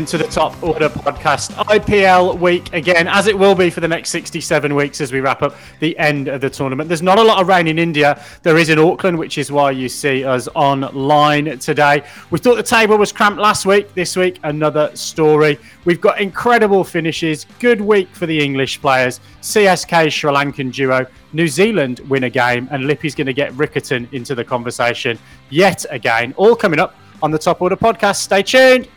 welcome to the Top Order podcast. IPL week again, as it will be for the next 67 weeks as we wrap up the end of the tournament. There's not a lot of rain in India. There is in Auckland, which is why you see us online today. We thought the table was cramped last week. This week, another story. We've got incredible finishes. Good week for the English players. CSK Sri Lankan duo. New Zealand win a game, and Lippy's going to get Rickerton into the conversation yet again. All coming up on the Top Order podcast. Stay tuned.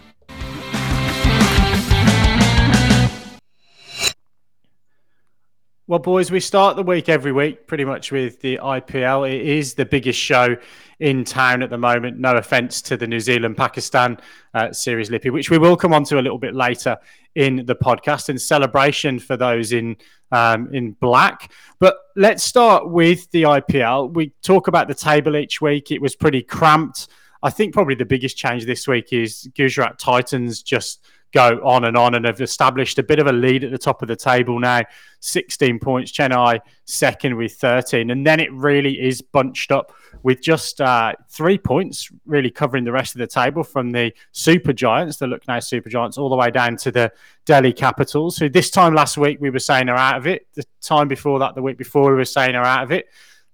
Well, boys, we start the week every week pretty much with the IPL. It is the biggest show in town at the moment. No offense to the New Zealand Pakistan uh, series, Lippy, which we will come on to a little bit later in the podcast in celebration for those in um, in black. But let's start with the IPL. We talk about the table each week. It was pretty cramped. I think probably the biggest change this week is Gujarat Titans just go on and on and have established a bit of a lead at the top of the table now. 16 points chennai second with 13 and then it really is bunched up with just uh, three points really covering the rest of the table from the super giants the Lucknow super giants all the way down to the delhi capitals who this time last week we were saying are out of it. The time before that the week before we were saying are out of it.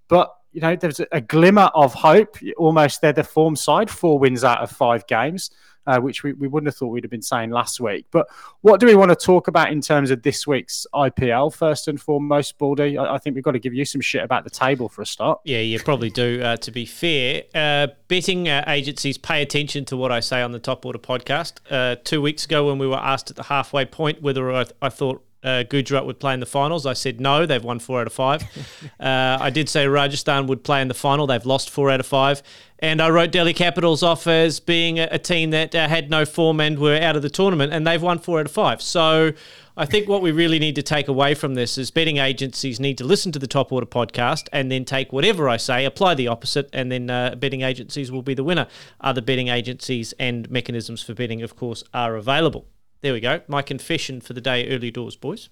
But you know there's a glimmer of hope. Almost they're the form side four wins out of five games uh, which we, we wouldn't have thought we'd have been saying last week. But what do we want to talk about in terms of this week's IPL first and foremost, Baldy? I, I think we've got to give you some shit about the table for a start. Yeah, you probably do. Uh, to be fair, uh, betting uh, agencies pay attention to what I say on the Top Order podcast. Uh, two weeks ago, when we were asked at the halfway point whether I, I thought uh, Gujarat would play in the finals. I said no, they've won four out of five. uh, I did say Rajasthan would play in the final. They've lost four out of five. And I wrote Delhi Capitals off as being a, a team that uh, had no form and were out of the tournament, and they've won four out of five. So I think what we really need to take away from this is betting agencies need to listen to the Top Order podcast and then take whatever I say, apply the opposite, and then uh, betting agencies will be the winner. Other betting agencies and mechanisms for betting, of course, are available. There we go. My confession for the day, early doors, boys.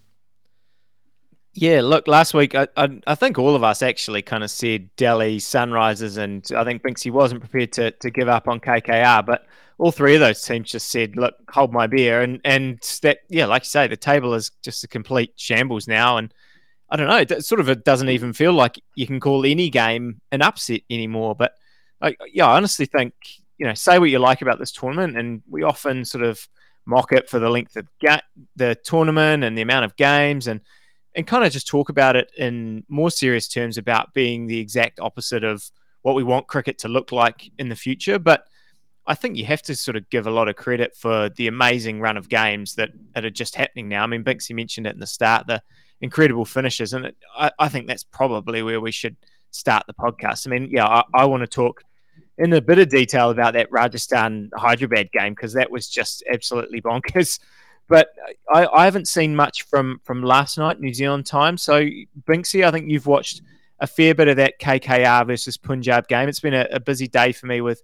Yeah, look, last week I, I, I think all of us actually kind of said Delhi Sunrisers, and I think Binksy wasn't prepared to, to give up on KKR, but all three of those teams just said, "Look, hold my beer," and and that yeah, like you say, the table is just a complete shambles now, and I don't know, it sort of it doesn't even feel like you can call any game an upset anymore. But I, yeah, I honestly think you know, say what you like about this tournament, and we often sort of mock it for the length of ga- the tournament and the amount of games and and kind of just talk about it in more serious terms about being the exact opposite of what we want cricket to look like in the future but I think you have to sort of give a lot of credit for the amazing run of games that, that are just happening now. I mean, Binksy mentioned it in the start, the incredible finishes, and it, I, I, think that's probably where we should start the podcast. I mean, yeah, I, I want to talk in a bit of detail about that Rajasthan Hyderabad game because that was just absolutely bonkers. But I, I, haven't seen much from from last night New Zealand time. So Binksy, I think you've watched a fair bit of that KKR versus Punjab game. It's been a, a busy day for me with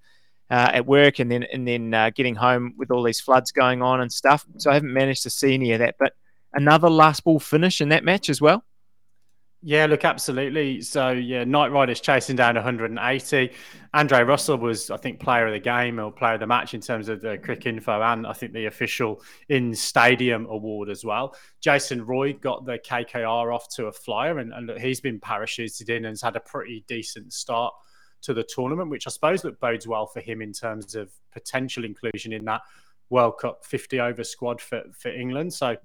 uh, at work and then and then uh, getting home with all these floods going on and stuff. So I haven't managed to see any of that. But another last ball finish in that match as well. Yeah, look, absolutely. So, yeah, Knight Riders chasing down 180. Andre Russell was, I think, player of the game or player of the match in terms of the Cricinfo and I think the official in stadium award as well. Jason Roy got the KKR off to a flyer and, and look, he's been parachuted in and has had a pretty decent start to the tournament, which I suppose look bodes well for him in terms of potential inclusion in that World Cup 50 over squad for, for England. So,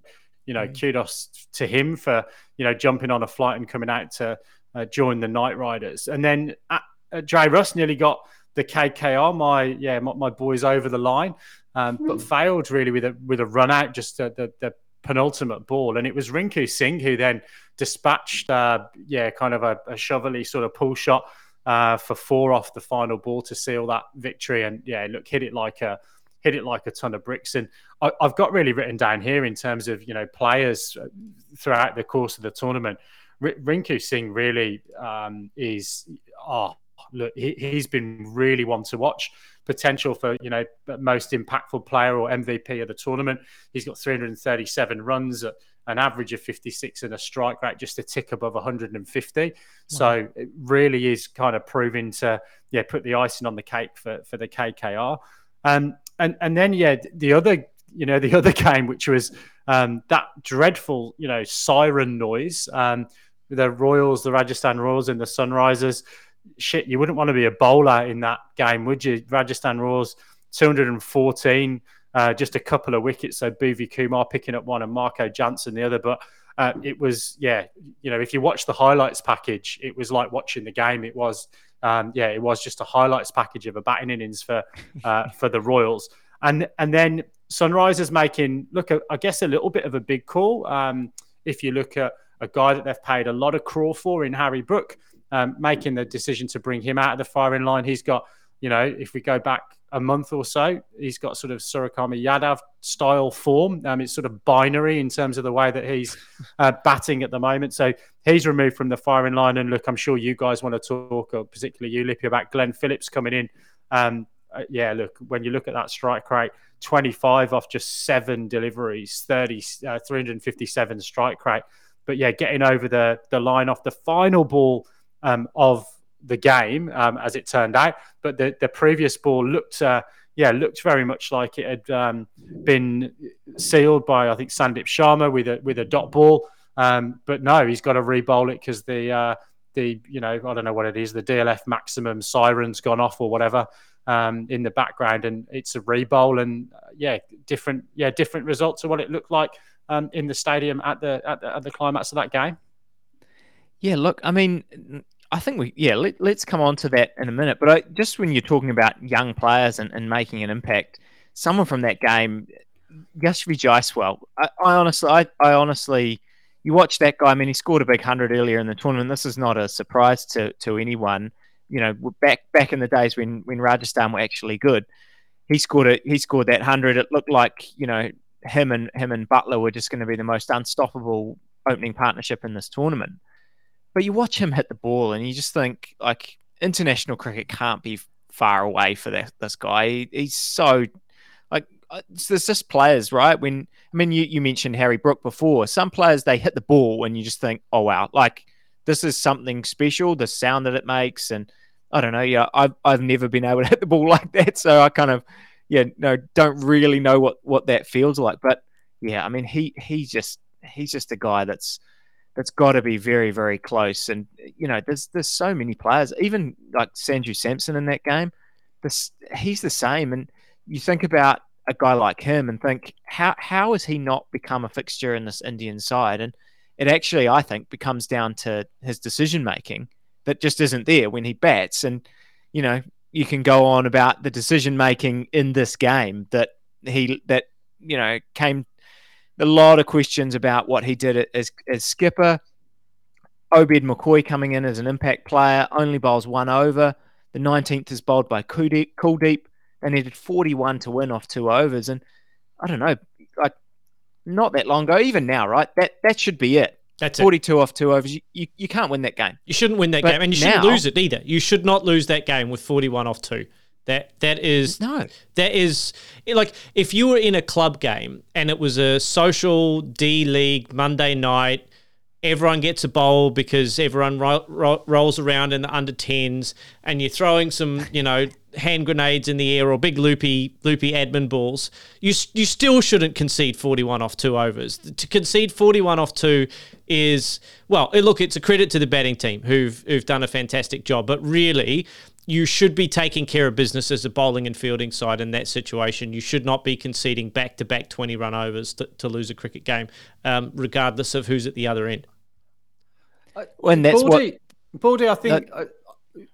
you know, mm. kudos to him for you know jumping on a flight and coming out to uh, join the Knight Riders. And then uh, uh, Jay Russ nearly got the KKR, my yeah, my, my boys over the line, um, mm. but failed really with a with a run out, just the, the, the penultimate ball, and it was Rinku Singh who then dispatched, uh, yeah, kind of a, a shovely sort of pull shot uh, for four off the final ball to seal that victory, and yeah, look, hit it like a hit it like a ton of bricks. And I, have got really written down here in terms of you know players uh, throughout the course of the tournament. R- Rinku Singh really um, is oh look he, has been really one to watch. Potential for you know most impactful player or MVP of the tournament. He's got 337 runs at an average of 56 and a strike rate just a tick above 150. Wow. So it really is kind of proving to yeah put the icing on the cake for for the KKR. Um, and and then yeah, the other you know, the other game, which was um, that dreadful, you know, siren noise. Um, the Royals, the Rajasthan Royals, and the Sunrisers. Shit, you wouldn't want to be a bowler in that game, would you? Rajasthan Royals, 214, uh, just a couple of wickets. So Bhuvi Kumar picking up one and Marco Jansen the other. But uh, it was, yeah, you know, if you watch the highlights package, it was like watching the game. It was, um, yeah, it was just a highlights package of a batting innings for uh, for the Royals. And and then Sunrisers making look, I guess, a little bit of a big call. Um, if you look at a guy that they've paid a lot of crawl for in Harry Brook, um, making the decision to bring him out of the firing line. He's got, you know, if we go back a month or so, he's got sort of Suryakumar Yadav style form. Um, it's sort of binary in terms of the way that he's uh, batting at the moment. So he's removed from the firing line. And look, I'm sure you guys want to talk, or particularly you, Lippy, about Glenn Phillips coming in. Um, uh, yeah, look, when you look at that strike rate, 25 off just seven deliveries, 30, uh, 357 strike rate. But yeah, getting over the the line off the final ball um, of the game, um, as it turned out. But the the previous ball looked. Uh, yeah, looked very much like it had um, been sealed by I think Sandeep Sharma with a with a dot ball. Um, but no, he's got to re-bowl it because the uh, the you know I don't know what it is the DLF maximum siren's gone off or whatever um, in the background, and it's a re-bowl and uh, yeah, different yeah different results of what it looked like um, in the stadium at the, at the at the climax of that game. Yeah, look, I mean, I think we yeah let, us come on to that in a minute. But I, just when you're talking about young players and, and making an impact, someone from that game, Yashasvi Jaiswal, I, I honestly, I, I honestly, you watch that guy. I mean, he scored a big hundred earlier in the tournament. This is not a surprise to to anyone. You know, back back in the days when when Rajasthan were actually good, he scored it. He scored that hundred. It looked like you know him and him and Buttler were just going to be the most unstoppable opening partnership in this tournament. But you watch him hit the ball, and you just think like international cricket can't be far away for that, this guy. He, he's so like uh, there's just players, right? When I mean, you, you mentioned Harry Brook before. Some players they hit the ball, and you just think, oh wow, like this is something special. The sound that it makes, and I don't know. Yeah, I've I've never been able to hit the ball like that, so I kind of yeah no don't really know what what that feels like. But yeah, I mean he he just he's just a guy that's that's got to be very, very close. And you know, there's there's so many players, even like Sanju Samson in that game. This he's the same, and you think about a guy like him and think how how has he not become a fixture in this Indian side? And it actually, I think, becomes down to his decision making that just isn't there when he bats. And you know, you can go on about the decision making in this game that he that you know came a lot of questions about what he did as, as skipper. Obed McCoy coming in as an impact player, only bowls one over. The 19th is bowled by Kuldeep. Kuldeep. They needed 41 to win off two overs. And I don't know, like not that long ago, even now, right? That that should be it. That's 42 it. off two overs. You, you, you, can't win that game. You shouldn't win that but game. And you shouldn't lose it either. You should not lose that game with 41 off two. That that is no. That is like if you were in a club game and it was a social D League Monday night, everyone gets a bowl because everyone ro- ro- rolls around in the under tens, and you're throwing some you know hand grenades in the air or big loopy loopy admin balls. You you still shouldn't concede 41 off two overs. To concede 41 off two is well, look, it's a credit to the batting team who've who've done a fantastic job, but really you should be taking care of business as a bowling and fielding side in that situation. You should not be conceding back to back 20 run overs to, to lose a cricket game, um, regardless of who's at the other end. Uh, when that's Baldy, what. Baldy, I think. That, uh,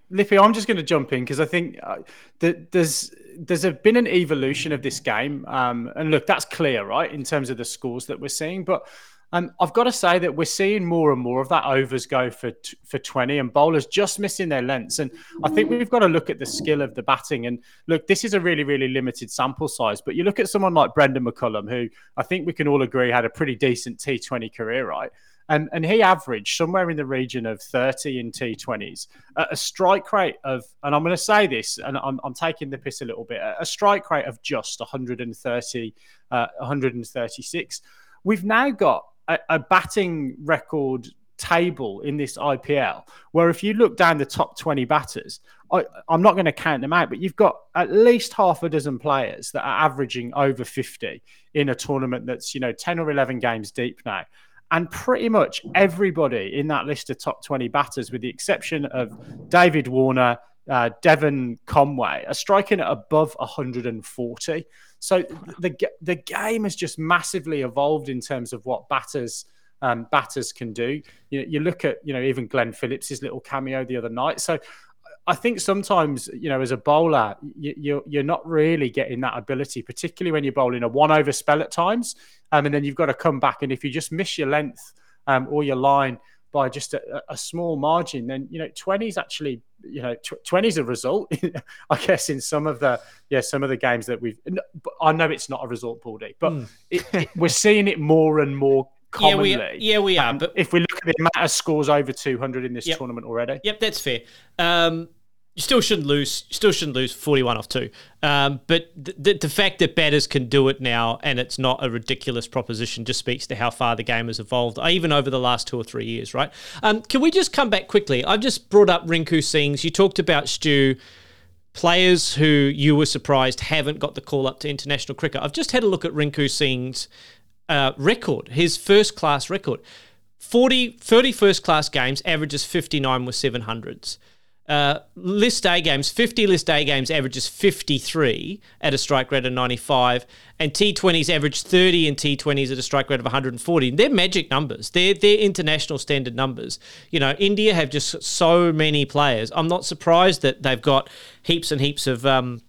Lippy, I'm just going to jump in because I think uh, that there's there's a, been an evolution of this game, um, and look, that's clear, right, in terms of the scores that we're seeing. But and I've got to say that we're seeing more and more of that overs go for for 20 and bowlers just missing their lengths. And I think we've got to look at the skill of the batting. And look, this is a really, really limited sample size. But you look at someone like Brendon McCullum, who I think we can all agree had a pretty decent T20 career, right? And, and he averaged somewhere in the region of 30 in T20s, a strike rate of, and I'm going to say this, and I'm, I'm taking the piss a little bit, a strike rate of just 130, uh, 136. We've now got a, a batting record table in this IPL where if you look down the top 20 batters, I, am not going to count them out, but you've got at least half a dozen players that are averaging over 50 in a tournament that's, you know, 10 or 11 games deep now. And pretty much everybody in that list of top 20 batters, with the exception of David Warner, uh, Devon Conway, are striking at above 140. So the the game has just massively evolved in terms of what batters um, batters can do. You, you look at you know even Glenn Phillips's little cameo the other night. So I think sometimes, you know, as a bowler, you, are you're, not really getting that ability, particularly when you're bowling a one over spell at times, um, and then you've got to come back. And if you just miss your length um, or your line by just a, a small margin, then you know, twenty is actually, you know, twenty is a result. I guess in some of the yeah some of the games that we've. I know it's not a result, Baldy, but mm. it, it, we're seeing it more and more commonly. Yeah, we, yeah, we are. but if we look at the amount of scores over 200 in this yep. tournament already, yep, that's fair. Um, you still shouldn't lose. You still shouldn't lose forty-one off two. Um, but the, the fact that batters can do it now and it's not a ridiculous proposition just speaks to how far the game has evolved, uh, even over the last two or three years. Right? Um, can we just come back quickly? I've just brought up Rinku Singh's. You talked about Stu. Players who you were surprised haven't got the call up to international cricket. I've just had a look at Rinku Singh's uh, record, his first class record. 40, 30 first class games, averages 59 with 700s. Uh, list A games, 50 list A games averages 53 at a strike rate of 95, and T20s average 30 in T20s at a strike rate of 140. They're magic numbers. They're, they're international standard numbers. You know, India have just so many players. I'm not surprised that they've got heaps and heaps of um,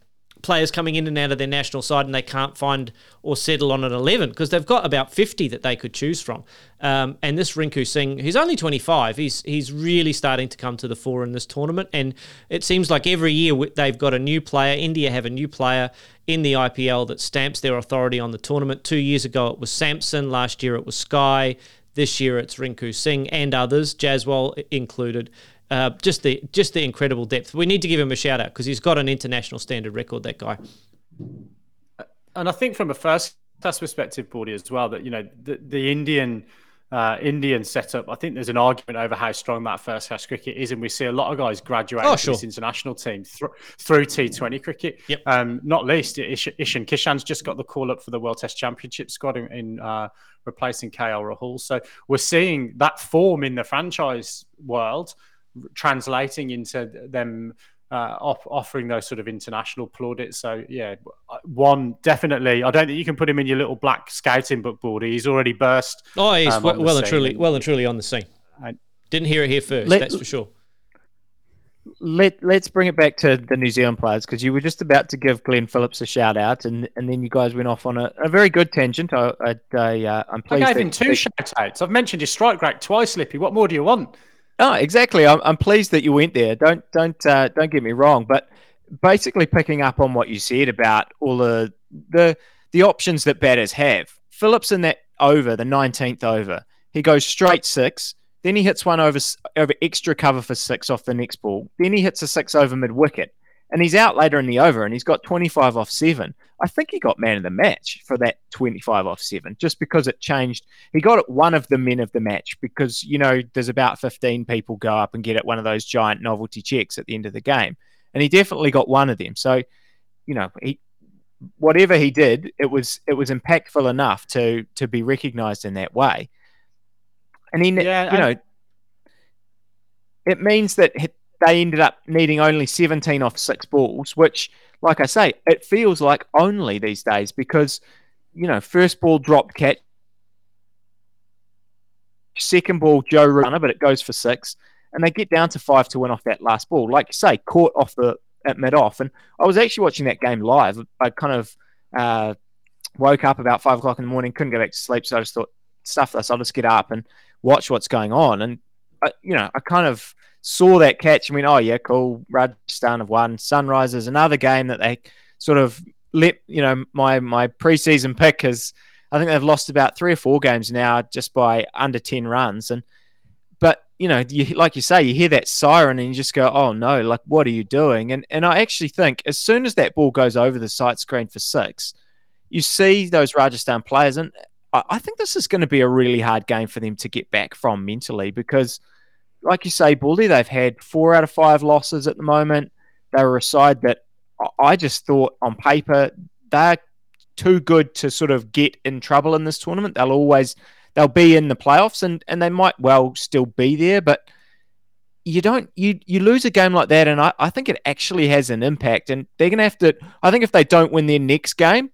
players coming in and out of their national side and they can't find or settle on an 11 because they've got about 50 that they could choose from. Um, and this Rinku Singh, he's only 25, he's he's really starting to come to the fore in this tournament. And it seems like every year they've got a new player. India have a new player in the IPL that stamps their authority on the tournament. Two years ago it was Samson, last year it was Sky. This year it's Rinku Singh and others, Jaiswal included. Uh, just the just the incredible depth. We need to give him a shout out because he's got an international standard record. That guy. And I think from a first class perspective, Baldy, as well, that you know the, the Indian uh, Indian setup. I think there's an argument over how strong that first class cricket is, and we see a lot of guys graduate oh, sure. this international team th- through T20 cricket. Yep. Um, not least, Ish- Ishan Kishan's just got the call up for the World Test Championship squad in, in uh, replacing KL Rahul. So we're seeing that form in the franchise world translating into them uh, off, offering those sort of international plaudits. So yeah, one definitely. I don't think you can put him in your little black scouting book, Baldy. He's already burst. Oh, he's um, well, well and truly, well and truly on the scene. I, Didn't hear it here first. Let, that's for sure. Let Let's bring it back to the New Zealand players because you were just about to give Glenn Phillips a shout out, and, and then you guys went off on a, a very good tangent. I, I, I uh, I'm pleased. I gave him two shout outs. I've mentioned his strike rate twice, Lippy. What more do you want? Oh, exactly. I'm, I'm pleased that you went there. Don't don't uh, don't get me wrong, but basically picking up on what you said about all the the the options that batters have. Phillips in that over, the 19th over, he goes straight six. Then he hits one over over extra cover for six off the next ball. Then he hits a six over mid wicket and he's out later in the over and he's got 25 off seven. I think he got man of the match for that 25 off seven just because it changed. He got it one of the men of the match because, you know, there's about 15 people go up and get it one of those giant novelty checks at the end of the game. And he definitely got one of them. So, you know, he, whatever he did, it was it was impactful enough to to be recognized in that way. And then, yeah, you know, it means that they ended up needing only 17 off six balls, which, like I say, it feels like only these days because, you know, first ball dropped catch, second ball Joe Runner, but it goes for six, and they get down to five to win off that last ball. Like you say, caught off the at mid off, and I was actually watching that game live. I kind of uh, woke up about five o'clock in the morning, couldn't go back to sleep, so I just thought, stuff this, I'll just get up and watch what's going on, and I, you know, I kind of saw that catch and went, oh, yeah, cool. Rajasthan have won. Sunrisers, another game that they sort of let, you know, my, my preseason pick is, I think they've lost about three or four games now just by under 10 runs. And, but, you know, you, like you say, you hear that siren and you just go, oh, no, like, what are you doing? And, and I actually think as soon as that ball goes over the sight screen for six, you see those Rajasthan players. And I think this is going to be a really hard game for them to get back from mentally because – like you say, Bully, they've had four out of five losses at the moment. they were a side that I just thought on paper they're too good to sort of get in trouble in this tournament. They'll always they'll be in the playoffs and and they might well still be there, but you don't you you lose a game like that and I, I think it actually has an impact and they're gonna have to I think if they don't win their next game,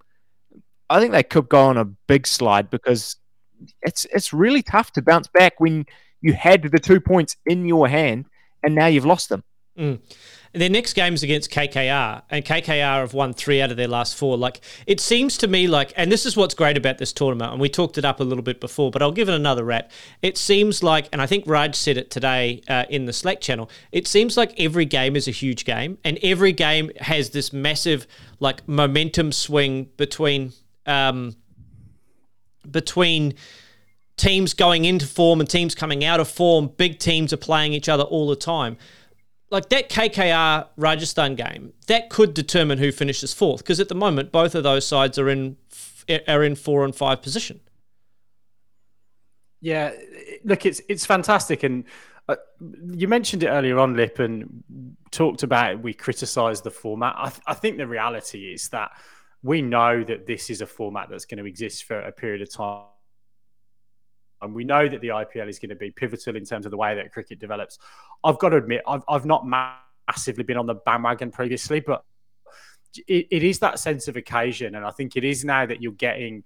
I think they could go on a big slide because it's it's really tough to bounce back when you had the two points in your hand and now you've lost them. Mm. Their next game is against KKR, and KKR have won three out of their last four. Like it seems to me like, and this is what's great about this tournament, and we talked it up a little bit before, but I'll give it another rat. It seems like, and I think Raj said it today uh, in the Slack channel. It seems like every game is a huge game, and every game has this massive like momentum swing between um, between teams going into form and teams coming out of form. Big teams are playing each other all the time like that KKR Rajasthan game, that could determine who finishes fourth because at the moment both of those sides are in are in four and five position. Yeah, look, it's it's fantastic, and uh, you mentioned it earlier on, Lip, and talked about it, we criticised the format. I, th- I think the reality is that we know that this is a format that's going to exist for a period of time and we know that the IPL is going to be pivotal in terms of the way that cricket develops. I've got to admit, I've, I've not massively been on the bandwagon previously, but it, it is that sense of occasion. And I think it is now that you're getting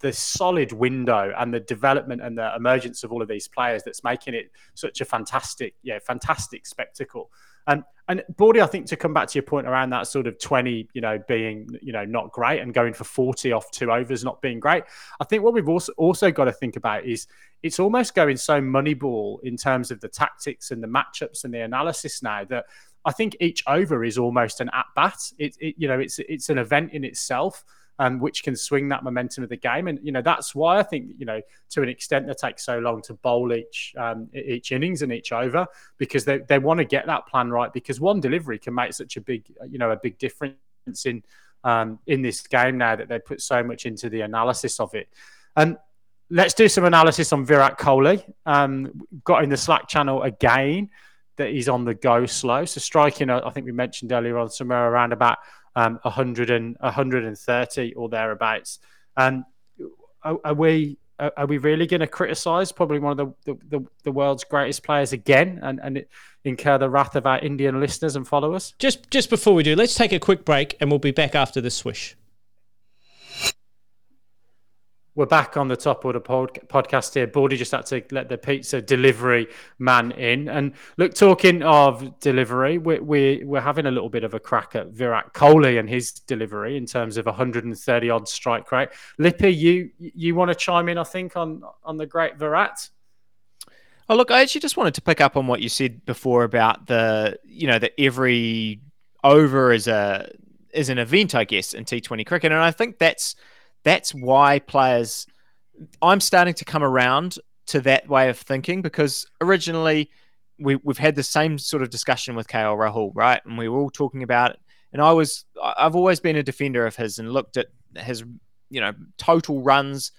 the solid window and the development and the emergence of all of these players that's making it such a fantastic, yeah, fantastic spectacle. And and Bordy, I think to come back to your point around that sort of 20, you know, being, you know, not great and going for 40 off two overs not being great. I think what we've also also got to think about is it's almost going so moneyball in terms of the tactics and the matchups and the analysis now that I think each over is almost an at bat. It, it you know, it's it's an event in itself um, which can swing that momentum of the game. And you know that's why I think you know to an extent they take so long to bowl each um, each innings and each over because they, they want to get that plan right because one delivery can make such a big you know a big difference in um, in this game now that they put so much into the analysis of it. And let's do some analysis on Virat Kohli. Um, got in the Slack channel again that he's on the go slow. So striking, I think we mentioned earlier on somewhere around about um, 100 and 130 or thereabouts. And are, are we are we really going to criticise probably one of the, the, the, world's greatest players again and, and incur the wrath of our Indian listeners and followers? Just just before we do, let's take a quick break and we'll be back after the swish. We're back on the top order pod, podcast here. Bordy just had to let the pizza delivery man in. And look, talking of delivery, we're, we're, we're having a little bit of a crack at Virat Kohli and his delivery in terms of 130 odd strike rate. Lippy, you you want to chime in? I think on on the great Virat. Oh, look, I actually just wanted to pick up on what you said before about the you know that every over is a is an event, I guess, in T20 cricket, and I think that's that's why players I'm starting to come around to that way of thinking because originally we, we've had the same sort of discussion with KL Rahul, right? And we were all talking about it. And I was, I've always been a defender of his and looked at his, you know, total runs.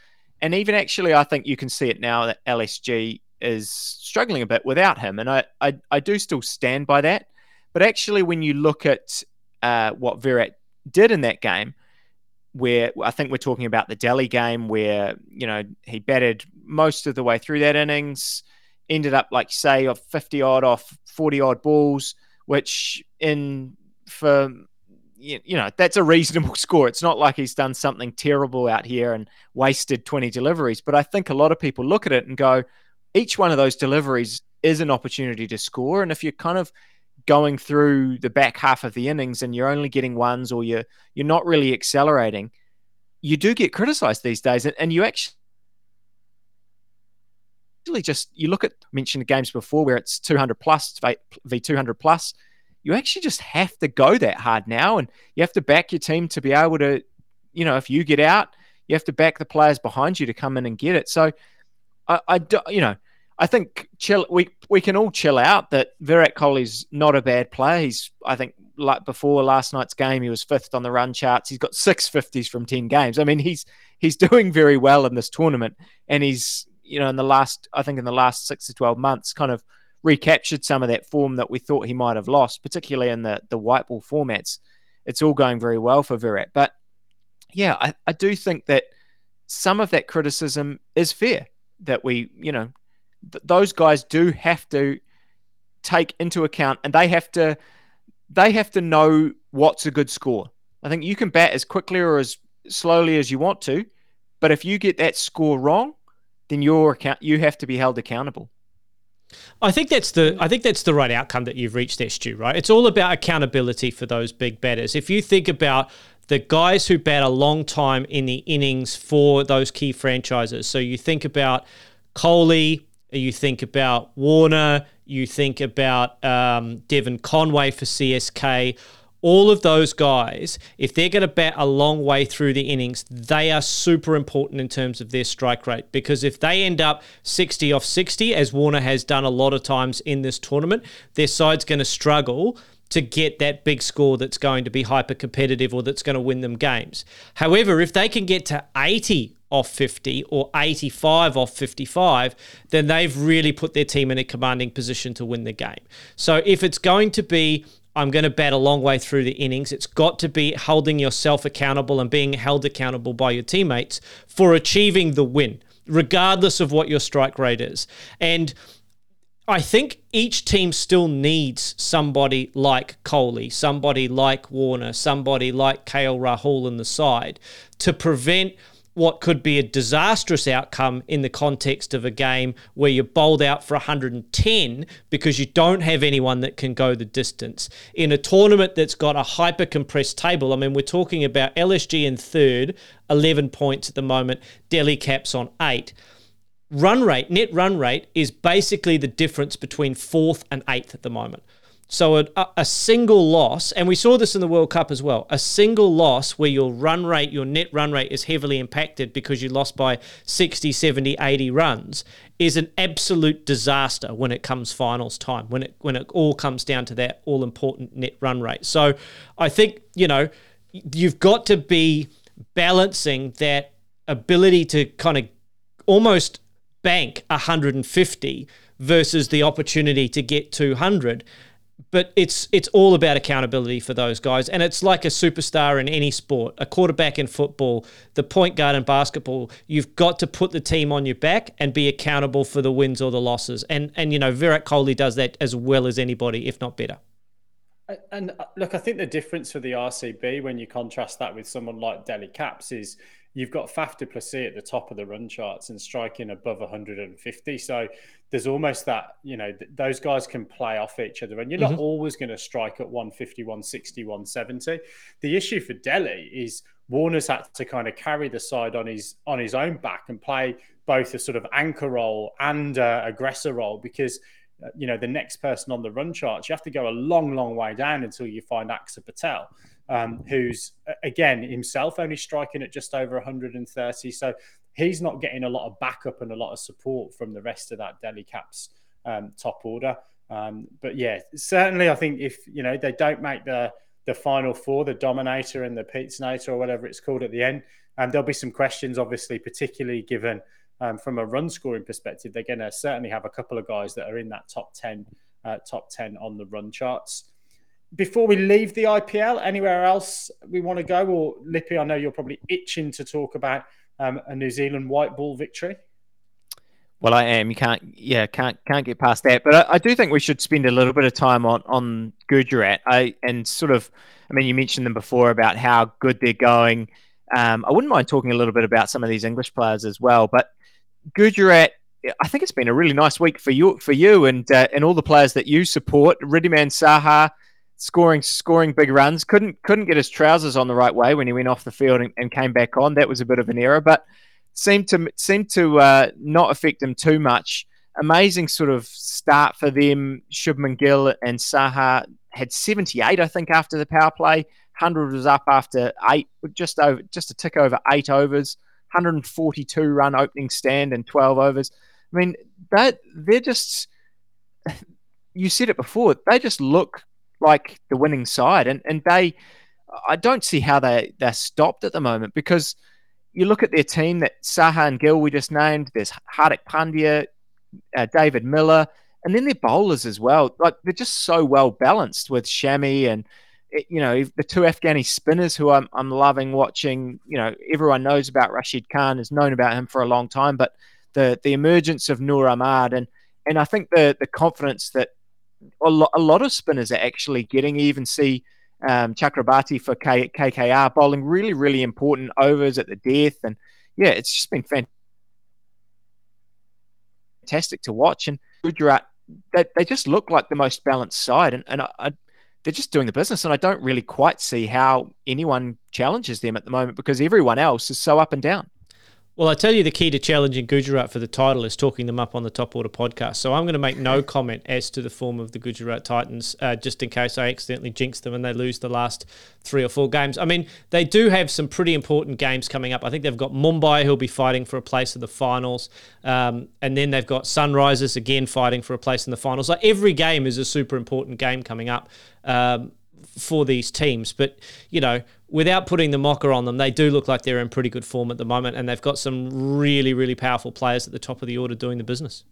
And even actually, I think you can see it now that LSG is struggling a bit without him. And I, I, I do still stand by that. But actually, when you look at uh, what Virat did in that game, where I think we're talking about the Delhi game where, you know, he batted most of the way through that innings, ended up, like, say, of 50 odd off 40 odd balls, which in for, you know, that's a reasonable score. It's not like he's done something terrible out here and wasted 20 deliveries. But I think a lot of people look at it and go, each one of those deliveries is an opportunity to score. And if you're kind of going through the back half of the innings and you're only getting ones or you're you're not really accelerating, you do get criticized these days. And, and you actually just you look at mentioned games before where it's 200 plus v 200 plus you actually just have to go that hard now and you have to back your team to be able to you know if you get out you have to back the players behind you to come in and get it so i, I do, you know I think chill. We we can all chill out that Virat Kohli's not a bad player. He's I think like before last night's game, he was fifth on the run charts. He's got six fifties from ten games. I mean, he's he's doing very well in this tournament, and he's you know in the last I think in the last six to twelve months, kind of recaptured some of that form that we thought he might have lost, particularly in the the white ball formats. It's all going very well for Virat, but yeah, I, I do think that some of that criticism is fair. That we, you know, th- those guys do have to take into account, and they have to they have to know what's a good score. I think you can bat as quickly or as slowly as you want to, but if you get that score wrong, then your account you have to be held accountable. I think that's the I think that's the right outcome that you've reached there, Stu. Right? It's all about accountability for those big batters. If you think about the guys who bat a long time in the innings for those key franchises, so you think about Kohli, you think about Warner, you think about um, Devon Conway for CSK all of those guys, if they're going to bat a long way through the innings, they are super important in terms of their strike rate. Because if they end up 60 off 60, as Warner has done a lot of times in this tournament, their side's going to struggle to get that big score that's going to be hyper competitive or that's going to win them games. However, if they can get to 80 off 50 or 85 off 55, then they've really put their team in a commanding position to win the game. So if it's going to be I'm going to bat a long way through the innings. It's got to be holding yourself accountable and being held accountable by your teammates for achieving the win, regardless of what your strike rate is. And I think each team still needs somebody like Kohli, somebody like Warner, somebody like KL Rahul in the side to prevent – what could be a disastrous outcome in the context of a game where you're bowled out for 110 because you don't have anyone that can go the distance. In a tournament that's got a hyper compressed table, I mean, we're talking about LSG in third, 11 points at the moment, Delhi Caps on eight. Run rate, net run rate, is basically the difference between fourth and eighth at the moment. So a, a, single loss, and we saw this in the World Cup as well, a single loss where your run rate, your net run rate is heavily impacted because you lost by 60, 70, 80 runs is an absolute disaster when it comes finals time, when it when it all comes down to that all important net run rate. So I think, you know, you've got to be balancing that ability to kind of almost bank 150 versus the opportunity to get 200 but it's it's all about accountability for those guys. And it's like a superstar in any sport a quarterback in football the point guard in basketball. You've got to put the team on your back and be accountable for the wins or the losses. And and you know Virat Kohli does that as well as anybody if not better and uh, look I think the difference for the RCB when you contrast that with someone like Delhi Caps is you've got Faf du Plessis at the top of the run charts and striking above 150. So there's almost that, you know, th- those guys can play off each other and you're mm-hmm. not always going to strike at 150, 160, 170. The issue for Delhi is Warner's had to kind of carry the side on his on his own back and play both a sort of anchor role and uh, aggressor role because you know the next person on the run charts you have to go a long long way down until you find Axar Patel um, who's again himself only striking at just over 130. So he's not getting a lot of backup and a lot of support from the rest of that Delhi Caps um, top order. Um, but yeah, certainly I think if you know they don't make the the final four, the Dominator and the Pizzinator or whatever it's called at the end, and there'll be some questions, obviously, particularly given um, from a run scoring perspective, they're going to certainly have a couple of guys that are in that top ten, uh, top ten on the run charts before we leave the IPL, anywhere else we want to go? Or Lippy, I know you're probably itching to talk about um, a New Zealand white ball victory. Well, I am. You can't, yeah, can't can't get past that. But I, I, do think we should spend a little bit of time on on Gujarat. I and sort of, I mean, you mentioned them before about how good they're going. Um, I wouldn't mind talking a little bit about some of these English players as well. But Gujarat, I think it's been a really nice week for you for you and uh, and all the players that you support. Wriddhiman Saha scoring scoring big runs. Couldn't couldn't get his trousers on the right way when he went off the field and, and came back on. That was a bit of an error, but seemed to seemed to uh, not affect him too much. Amazing sort of start for them. Shubman Gill and Saha had 78, I think, after the power play. 100 was up after eight, just over, just a tick over eight overs. 142 run opening stand and 12 overs. I mean, that they're just. You said it before. They just look like the winning side, and and they, I don't see how they they're stopped at the moment because you look at their team that Saha and Gill we just named. There's Hardik Pandya, uh, David Miller, and then their bowlers as well. Like they're just so well balanced with Shami and you know the two Afghani spinners who I'm I'm loving watching. You know everyone knows about Rashid Khan, has known about him for a long time, but the the emergence of Noor Ahmad and and I think the the confidence that a lot, a lot of spinners are actually getting. even see um, Chakravarthy for K, KKR bowling really really important overs at the death, and yeah, it's just been fantastic to watch. And Gujarat, they, they just look like the most balanced side, and, and I, I, they're just doing the business. And I don't really quite see how anyone challenges them at the moment because everyone else is so up and down. Well, I tell you, the key to challenging Gujarat for the title is talking them up on the Top Order podcast. So I'm going to make no comment as to the form of the Gujarat Titans, uh, just in case I accidentally jinx them and they lose the last three or four games. I mean, they do have some pretty important games coming up. I think they've got Mumbai, who'll be fighting for a place in the finals, um, and then they've got Sunrisers again fighting for a place in the finals. Like every game is a super important game coming up. Um, for these teams. But, you know, without putting the mocker on them, they do look like they're in pretty good form at the moment, and they've got some really, really powerful players at the top of the order doing the business.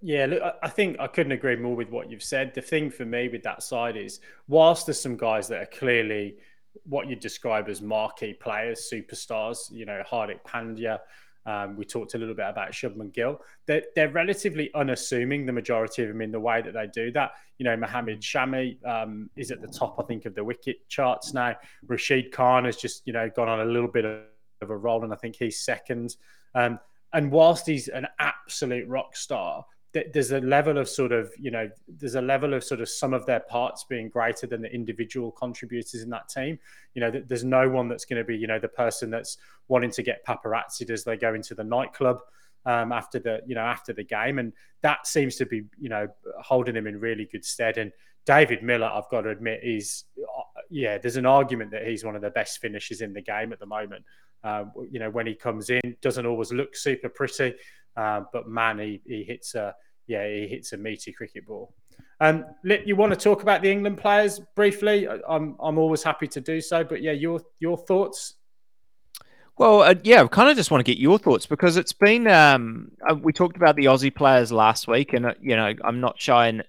Yeah, look, I think I couldn't agree more with what you've said. The thing for me with that side is, whilst there's some guys that are clearly what you describe as marquee players, superstars, you know, Hardik Pandya, um, we talked a little bit about Shubman Gill. They're, they're relatively unassuming, the majority of them, in the way that they do that. You know, Mohammed Shami um, is at the top, I think, of the wicket charts now. Rashid Khan has just, you know, gone on a little bit of, of a roll, and I think he's second. Um, and whilst he's an absolute rock star, there's a level of sort of you know there's a level of sort of some of their parts being greater than the individual contributors in that team. You know there's no one that's going to be you know the person that's wanting to get paparazzi as they go into the nightclub um, after the you know after the game. And that seems to be you know holding him in really good stead. And david miller i've got to admit is yeah there's an argument that he's one of the best finishers in the game at the moment. Uh, you know when he comes in doesn't always look super pretty uh, but man, he, he hits a yeah he hits a meaty cricket ball. Um, you want to talk about the England players briefly? I'm I'm always happy to do so. But yeah, your your thoughts. Well, uh, yeah, I kind of just want to get your thoughts because it's been. Um, uh, we talked about the Aussie players last week, and uh, you know I'm not shy in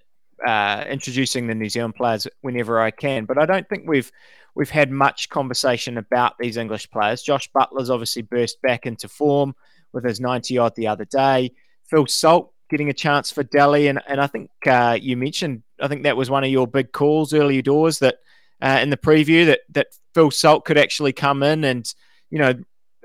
uh, introducing the New Zealand players whenever I can, but I don't think we've we've had much conversation about these English players. Jos Buttler's obviously burst back into form with his 90 odd the other day. Phil Salt getting a chance for Delhi. And, and I think uh, you mentioned, I think that was one of your big calls early doors that uh, in the preview that, that Phil Salt could actually come in and, you know,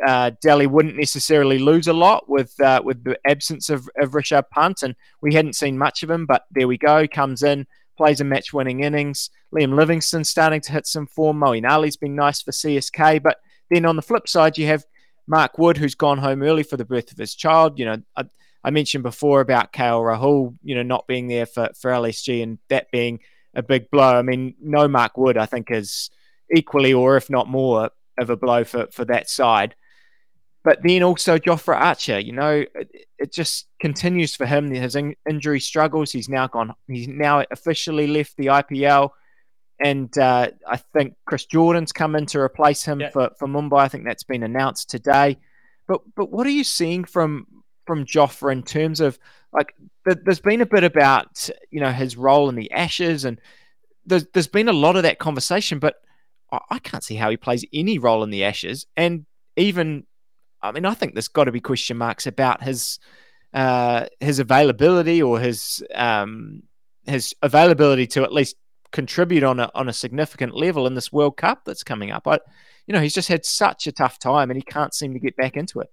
uh, Delhi wouldn't necessarily lose a lot with uh, with the absence of, of Rishabh Pant, and we hadn't seen much of him. But there we go, comes in, plays a match-winning innings. Liam Livingstone starting to hit some form. Moeen Ali's been nice for CSK, but then on the flip side, you have Mark Wood, who's gone home early for the birth of his child. You know, I, I mentioned before about KL Rahul, you know, not being there for, for LSG and that being a big blow. I mean, no Mark Wood, I think, is equally or if not more of a blow for, for that side. But then also Jofra Archer, you know, it, it just continues for him. His in, injury struggles. He's now gone. He's now officially left the IPL and uh, I think Chris Jordan's come in to replace him yeah. for, for Mumbai. I think that's been announced today. But but what are you seeing from from Jofra in terms of like there's been a bit about you know his role in the Ashes and there's there's been a lot of that conversation, but I, I can't see how he plays any role in the Ashes. And even I mean I think there's got to be question marks about his uh, his availability or his um, his availability to at least contribute on a on a significant level in this World Cup that's coming up. I, you know, he's just had such a tough time, and he can't seem to get back into it.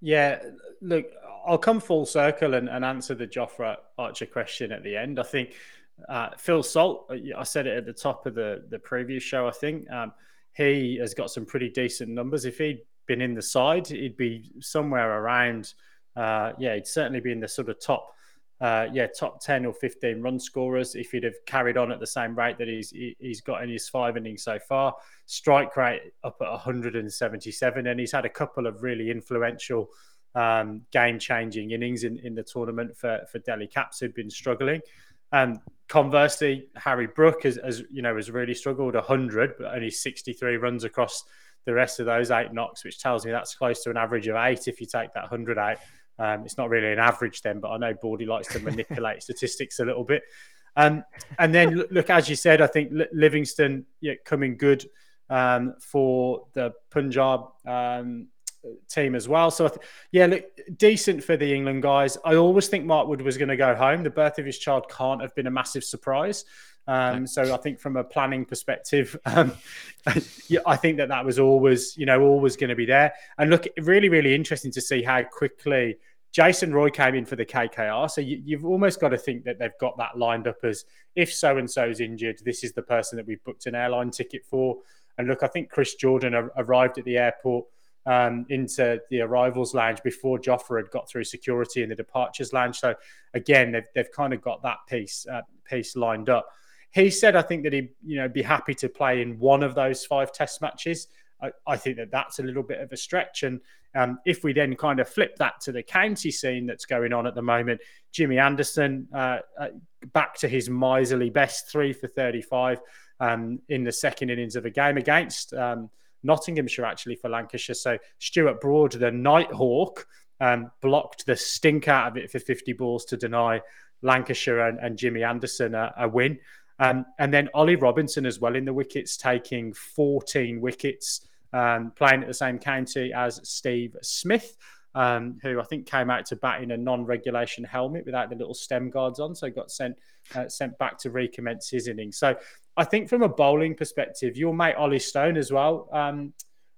Yeah, look, I'll come full circle and, and answer the Jofra Archer question at the end. I think uh, Phil Salt, I said it at the top of the the previous show. I think um, he has got some pretty decent numbers. If he'd been in the side, he'd be somewhere around. Uh, yeah, he'd certainly be in the sort of top uh, yeah, top 10 or 15 run scorers if he'd have carried on at the same rate that he's he's got in his five innings so far. Strike rate up at 177, and he's had a couple of really influential um, game-changing innings in, in the tournament for, for Delhi Caps who've been struggling. And conversely, Harry Brook has, has you know has really struggled 100, but only 63 runs across the rest of those eight knocks, which tells me that's close to an average of eight if you take that 100 out Um, it's not really an average then, but I know Bordy likes to manipulate statistics a little bit. Um, and then look, as you said, I think Livingstone yeah, coming good um, for the Punjab um, team as well. So th- yeah, look, decent for the England guys. I always think Mark Wood was going to go home. The birth of his child can't have been a massive surprise. Um, so I think from a planning perspective, um, yeah, I think that that was always, you know, always going to be there. And look, really, really interesting to see how quickly Jason Roy came in for the KKR. So you, have almost got to think that they've got that lined up as if so and so's injured, this is the person that we've booked an airline ticket for. And look, I think Chris Jordan arrived at the airport um, into the arrivals lounge before Jofra had got through security in the departures lounge. So again, they've, they've kind of got that piece uh, piece lined up. He said, I think that he'd you know be happy to play in one of those five Test matches. I, I think that that's a little bit of a stretch. And um, if we then kind of flip that to the county scene that's going on at the moment, Jimmy Anderson uh, uh, back to his miserly best, three for thirty-five um, in the second innings of a game against. Um, Nottinghamshire actually for Lancashire. So Stuart Broad, the Nighthawk, um, blocked the stink out of it for 50 balls to deny Lancashire and, and Jimmy Anderson a, a win. Um, and then Ollie Robinson as well in the wickets, taking 14 wickets, um, playing at the same county as Steve Smith. Um, who I think came out to bat in a non-regulation helmet without the little stem guards on, so got sent uh, sent back to recommence his innings. So I think from a bowling perspective, your mate Ollie Stone as well. Um,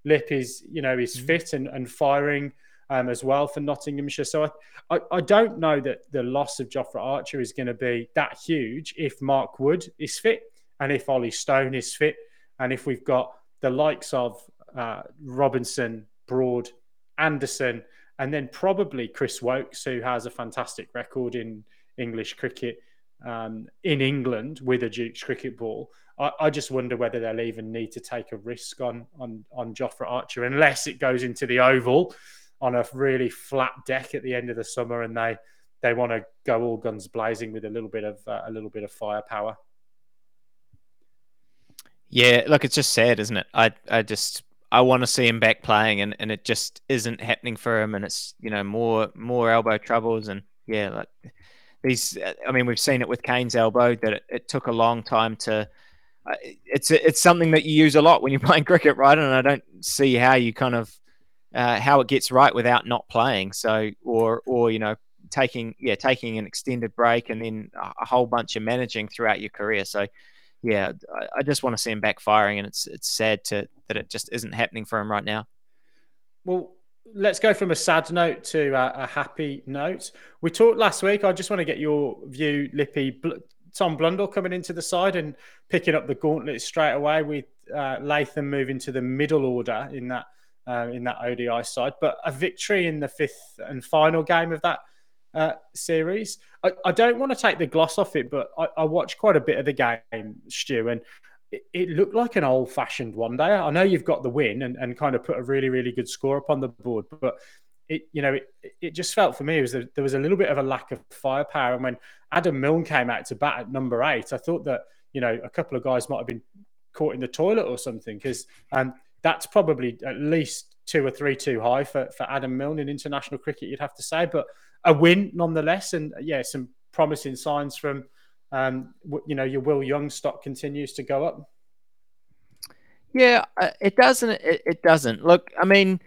Lip is, you know, is mm-hmm. fit and, and firing um, as well for Nottinghamshire. So I, I, I, don't know that the loss of Jofra Archer is going to be that huge if Mark Wood is fit and if Ollie Stone is fit and if we've got the likes of uh, Robinson, Broad, Anderson, and then probably Chris Woakes, who has a fantastic record in English cricket um, in England with a Duke's cricket ball. I, I, just wonder whether they'll even need to take a risk on on on Jofra Archer unless it goes into the Oval on a really flat deck at the end of the summer and they they want to go all guns blazing with a little bit of uh, a little bit of firepower. Yeah, look, it's just sad, isn't it? I I just I want to see him back playing, and, and it just isn't happening for him, and it's you know more more elbow troubles, and yeah, like these. I mean, we've seen it with Kane's elbow that it, it took a long time to. Uh, it's it's something that you use a lot when you're playing cricket, right? And I don't see how you kind of uh, how it gets right without not playing. So or or you know taking yeah taking an extended break and then a whole bunch of managing throughout your career. So yeah, I, I just want to see him backfiring, and it's it's sad to that it just isn't happening for him right now. Well, let's go from a sad note to a, a, happy note. We talked last week. I just want to get your view, Lippy. Tom Blundell coming into the side and picking up the gauntlet straight away with uh, Latham moving to the middle order in that uh, in that ODI side. But a victory in the fifth and final game of that uh, series. I, I, don't want to take the gloss off it, but I, I watched quite a bit of the game, Stu, and it, it looked like an old fashioned one day. I know you've got the win and, and kind of put a really, really good score up on the board, but it, you know, it, it just felt for me was that there was a little bit of a lack of firepower. And when Adam Milne came out to bat at number eight, I thought that, you know, a couple of guys might have been caught in the toilet or something because um, that's probably at least two or three too high for, for Adam Milne in international cricket, you'd have to say. But a win nonetheless. And yeah, some promising signs from um, you know, your Will Young stock continues to go up. Yeah, uh, it doesn't. It, it doesn't. Look, I mean,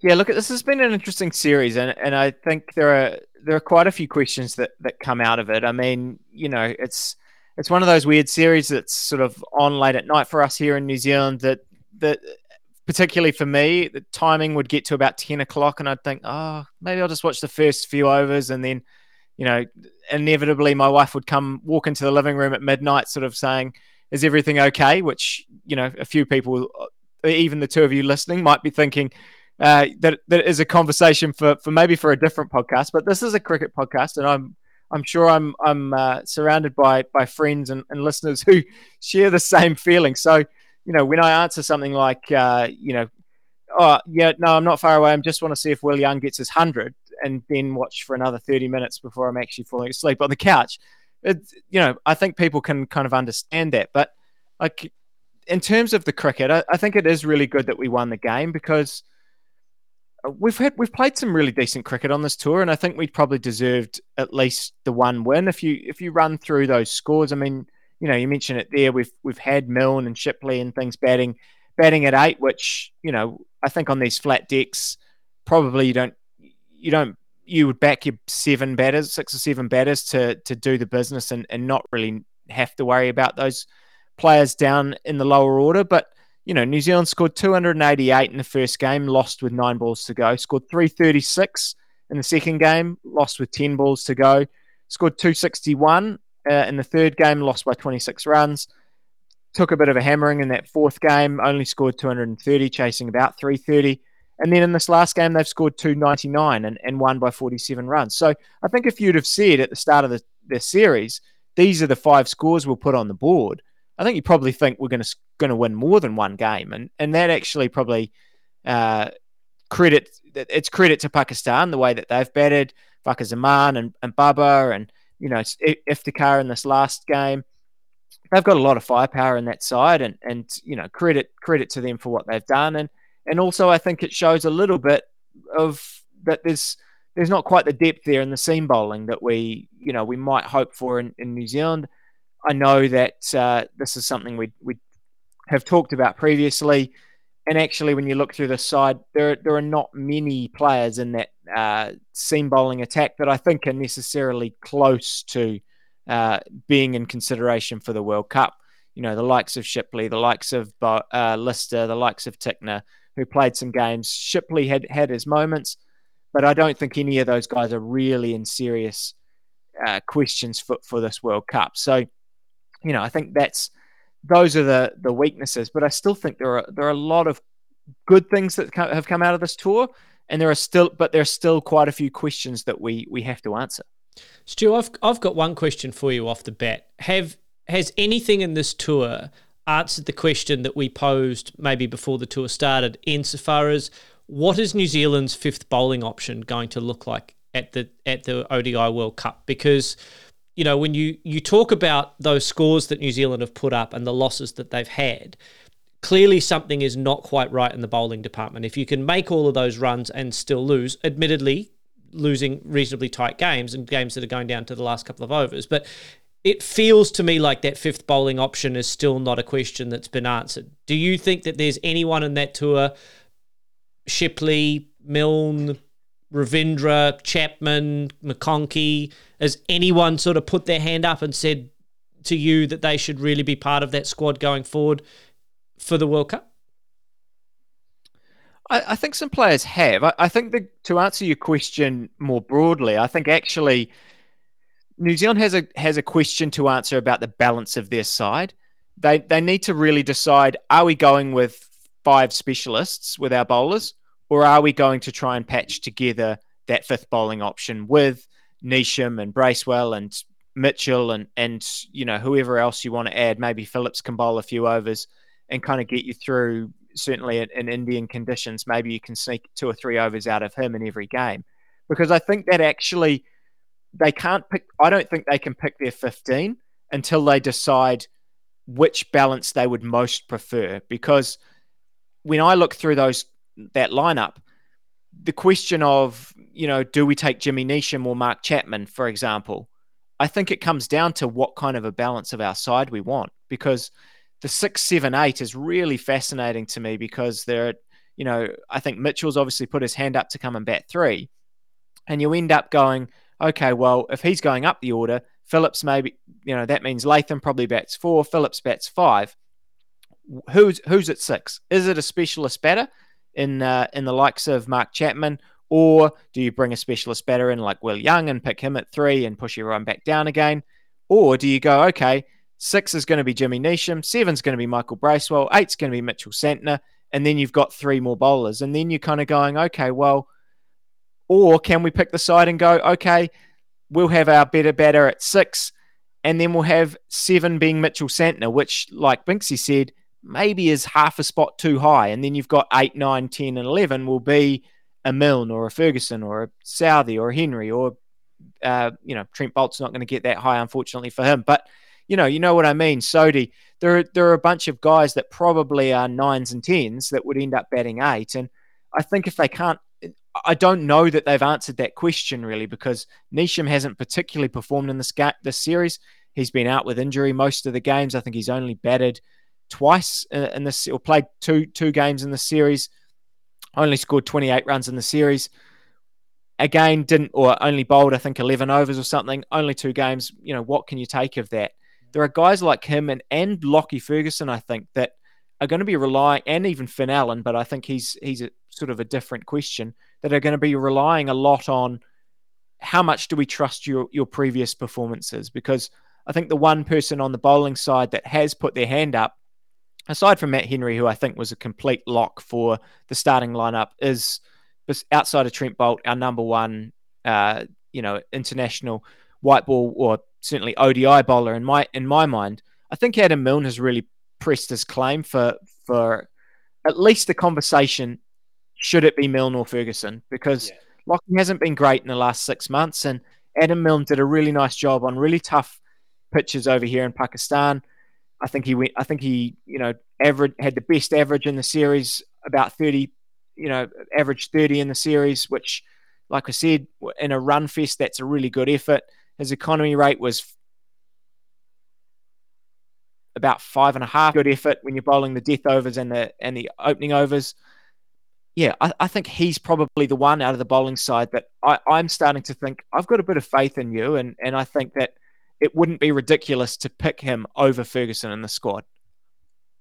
yeah, look, this has been an interesting series, and and I think there are there are quite a few questions that that come out of it. I mean, you know, it's it's one of those weird series that's sort of on late at night for us here in New Zealand. That that particularly for me, the timing would get to about ten o'clock, and I'd think, oh, maybe I'll just watch the first few overs, and then you know, inevitably my wife would come walk into the living room at midnight, sort of saying, "Is everything okay?" Which you know, a few people, even the two of you listening, might be thinking uh, that that is a conversation for for maybe for a different podcast. But this is a cricket podcast, and I'm I'm sure I'm I'm uh, surrounded by by friends and, and listeners who share the same feeling. So you know, when I answer something like, uh, you know, oh yeah, no, I'm not far away. I just want to see if Will Young gets his hundred and then watch for another 30 minutes before I'm actually falling asleep on the couch. It, you know, I think people can kind of understand that. But like in terms of the cricket, I, I think it is really good that we won the game because we've had we've played some really decent cricket on this tour, and I think we probably deserved at least the one win. If you if you run through those scores, I mean, you know, you mentioned it there. We've we've had Milne and Shipley and things batting batting at eight, which you know I think on these flat decks probably you don't you don't you would back your seven batters, six or seven batters to to do the business and and not really have to worry about those players down in the lower order, but you know, New Zealand scored 288 in the first game, lost with nine balls to go. Scored 336 in the second game, lost with 10 balls to go. Scored 261 uh, in the third game, lost by 26 runs. Took a bit of a hammering in that fourth game, only scored 230, chasing about 330. And then in this last game, they've scored 299 and, and won by 47 runs. So I think if you'd have said at the start of the, the series, these are the five scores we'll put on the board, I think you probably think we're going to going to win more than one game, and and that actually probably uh, credit it's credit to Pakistan the way that they've batted Fakhar Zaman and, and Babar and you know Iftikhar in this last game. They've got a lot of firepower in that side, and and you know credit credit to them for what they've done, and and also I think it shows a little bit of that there's there's not quite the depth there in the seam bowling that we you know we might hope for in, in New Zealand. I know that uh, this is something we we have talked about previously, and actually, when you look through the side, there there are not many players in that uh, seam bowling attack that I think are necessarily close to uh, being in consideration for the World Cup. You know, the likes of Shipley, the likes of uh, Lister, the likes of Tickner, who played some games. Shipley had had his moments, but I don't think any of those guys are really in serious uh, questions for, for this World Cup. So you know, I think that's those are the the weaknesses. But I still think there are there are a lot of good things that have come out of this tour, and there are still but there are still quite a few questions that we we have to answer. Stu, I've I've got one question for you off the bat. Have has anything in this tour answered the question that we posed maybe before the tour started, insofar as what is New Zealand's fifth bowling option going to look like at the at the ODI World Cup? Because you know, when you you talk about those scores that New Zealand have put up and the losses that they've had, clearly something is not quite right in the bowling department. If you can make all of those runs and still lose, admittedly losing reasonably tight games and games that are going down to the last couple of overs, but it feels to me like that fifth bowling option is still not a question that's been answered. Do you think that there's anyone in that tour, Shipley, Milne, Ravindra, Chapman, McConchie, has anyone sort of put their hand up and said to you that they should really be part of that squad going forward for the World Cup? I, I think some players have. I, I think that to answer your question more broadly, I think actually New Zealand has a has a question to answer about the balance of their side. They they need to really decide: Are we going with five specialists with our bowlers? Or are we going to try and patch together that fifth bowling option with Neesham and Bracewell and Mitchell and and you know whoever else you want to add? Maybe Phillips can bowl a few overs and kind of get you through. Certainly in, in Indian conditions, maybe you can sneak two or three overs out of him in every game, because I think that actually they can't pick. I don't think they can pick their fifteen until they decide which balance they would most prefer. Because when I look through those that lineup, the question of, you know, do we take Jimmy Neesham or Mark Chapman, for example? I think it comes down to what kind of a balance of our side we want because the six, seven, eight is really fascinating to me because there, you know, I think Mitchell's obviously put his hand up to come and bat three. And you end up going, okay, well, if he's going up the order, Phillips maybe, you know, that means Latham probably bats four, Phillips bats five. Who's who's at six? Is it a specialist batter? In uh, in the likes of Mark Chapman, or do you bring a specialist batter in like Will Young and pick him at three and push everyone back down again, or do you go okay, six is going to be Jimmy Neesham, seven's going to be Michael Bracewell, eight's going to be Mitchell Santner, and then you've got three more bowlers, and then you're kind of going okay, well, or can we pick the side and go okay, we'll have our better batter at six. And then we'll have seven being Mitchell Santner, which, like Binksy said, maybe is half a spot too high. And then you've got 8, 9, 10, and 11 will be a Milne or a Ferguson or a Southey or a Henry or, uh, you know, Trent Boult's not going to get that high, unfortunately, for him. But, you know, you know what I mean. Sodhi, there are, there are a bunch of guys that probably are nines and tens that would end up batting eight. And I think if they can't, I don't know that they've answered that question really because Neesham hasn't particularly performed in this ga- this series. He's been out with injury most of the games. I think he's only batted twice uh, in this or played two two games in the series. Only scored 28 runs in the series. Again, didn't or only bowled I think 11 overs or something. Only two games. You know what can you take of that? There are guys like him and and Lockie Ferguson. I think that are going to be relying, and even Finn Allen, but I think he's he's a sort of a different question that are going to be relying a lot on how much do we trust your your previous performances because I think the one person on the bowling side that has put their hand up aside from Matt Henry who I think was a complete lock for the starting lineup is outside of Trent Boult our number one uh, you know international white ball or certainly ODI bowler in my in my mind I think Adam Milne has really pressed his claim for for at least the conversation should it be Milne or Ferguson? Because yeah. Lockie hasn't been great in the last six months, and Adam Milne did a really nice job on really tough pitches over here in Pakistan. I think he went. I think he, you know, average had the best average in the series, about thirty, you know, average thirty in the series, which, like I said, in a run fest, that's a really good effort. His economy rate was about five and a half. Good effort when you're bowling the death overs and the and the opening overs yeah, I, I, think he's probably the one out of the bowling side that I, I'm starting to think I've got a bit of faith in you, and and I think that it wouldn't be ridiculous to pick him over Ferguson in the squad.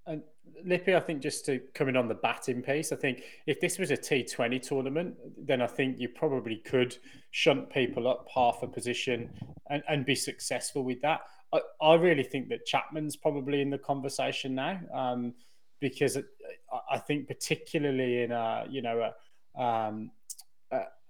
And Lippy, I think just to come in on the batting piece, I think if this was a T20 tournament, then I think you probably could shunt people up half a position and, and be successful with that. I, I really think that Chapman's probably in the conversation now. Um, because I think particularly in a you know a, um,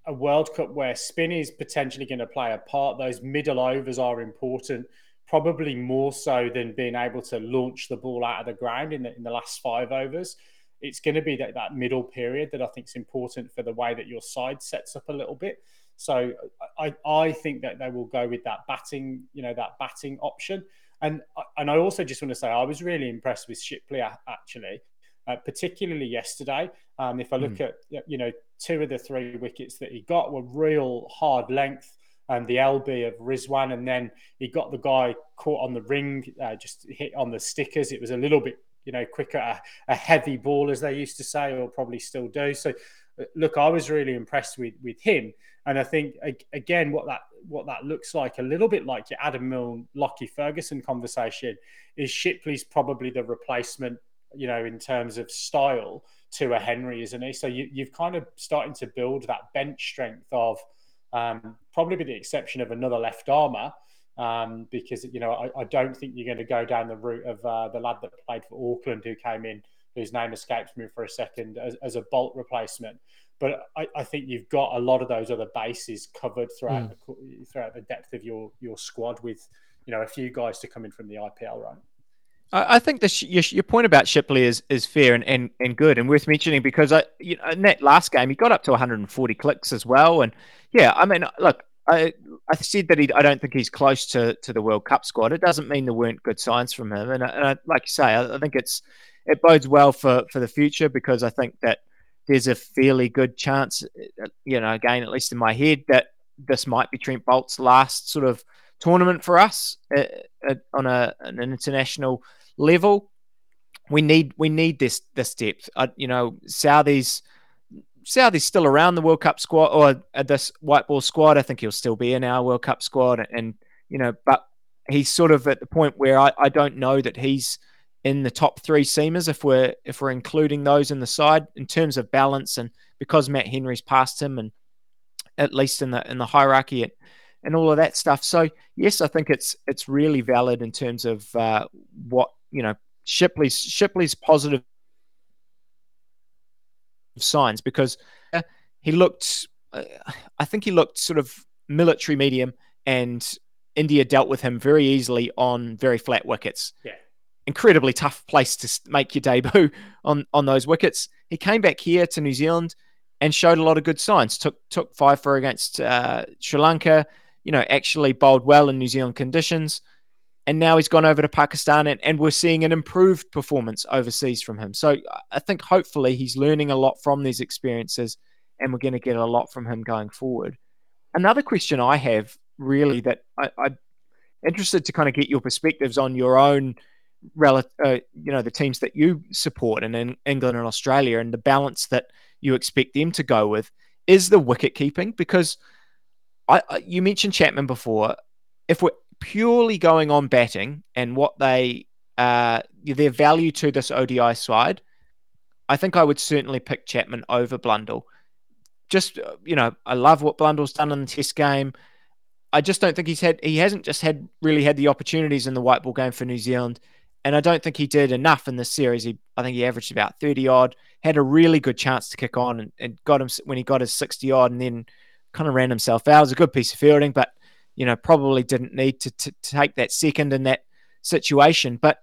a World Cup where spin is potentially going to play a part, those middle overs are important, probably more so than being able to launch the ball out of the ground in the in the last five overs. It's going to be that, that middle period that I think is important for the way that your side sets up a little bit. So I, I think that they will go with that batting, you know, that batting option. And and I also just want to say I was really impressed with Shipley actually, uh, particularly yesterday. Um, if I look mm. at you know two of the three wickets that he got were real hard length. And um, the LB of Rizwan, and then he got the guy caught on the ring, uh, just hit on the stickers. It was a little bit, you know, quicker, a, a heavy ball, as they used to say, or probably still do. So, uh, look, I was really impressed with with him. And I think again, what that what that looks like a little bit like your Adam Milne, Lockie Ferguson conversation is Shipley's probably the replacement, you know, in terms of style to a Henry, isn't he? So you, you've kind of starting to build that bench strength of um, probably with the exception of another left armer. Um, because you know I, I, don't think you're going to go down the route of uh, the lad that played for Auckland who came in, whose name escapes me for a second, as, as a Boult replacement. But I, I, think you've got a lot of those other bases covered throughout mm. the, throughout the depth of your your squad with you know a few guys to come in from the IPL, right? I think this your, your point about Shipley is is fair and, and, and good and worth mentioning because I you know in that last game he got up to 140 clicks as well. And yeah I mean look I I said that he I don't think he's close to, to the World Cup squad. It doesn't mean there weren't good signs from him. And, I, and I, like you say I, I think it's it bodes well for for the future because I think that there's a fairly good chance, you know, again, at least in my head, that this might be Trent Boult's last sort of tournament for us uh, uh, on a, an international level. We need we need this this depth. Uh, you know, Southey's Southey's still around the World Cup squad or uh, this white ball squad. I think he'll still be in our World Cup squad, and you know, but he's sort of at the point where I, I don't know that he's in the top three seamers if we're if we're including those in the side in terms of balance and because Matt Henry's past him and at least in the in the hierarchy and, and all of that stuff. So yes, I think it's it's really valid in terms of uh, what you know Shipley's Shipley's positive signs because he looked uh, I think he looked sort of military medium and India dealt with him very easily on very flat wickets. Yeah incredibly tough place to make your debut on on those wickets. He came back here to New Zealand and showed a lot of good signs. Took took five for against uh, Sri Lanka. You know, actually bowled well in New Zealand conditions. And now he's gone over to Pakistan, and, and we're seeing an improved performance overseas from him. So I think hopefully he's learning a lot from these experiences, and we're going to get a lot from him going forward. Another question I have really that I, I'm interested to kind of get your perspectives on your own uh, you know, the teams that you support in, in England and Australia and the balance that you expect them to go with is the wicket keeping because I, I you mentioned Chapman before. If we're purely going on batting and what they uh, their value to this ODI side, I think I would certainly pick Chapman over Blundell. Just uh, you know, I love what Blundell's done in the Test game. I just don't think he's had he hasn't just had really had the opportunities in the white ball game for New Zealand and I don't think he did enough in this series. He, I think he averaged about 30 odd, had a really good chance to kick on and, and got him when he got his 60 odd and then kind of ran himself out. It was a good piece of fielding, but, you know, probably didn't need to, to, to take that second in that situation. But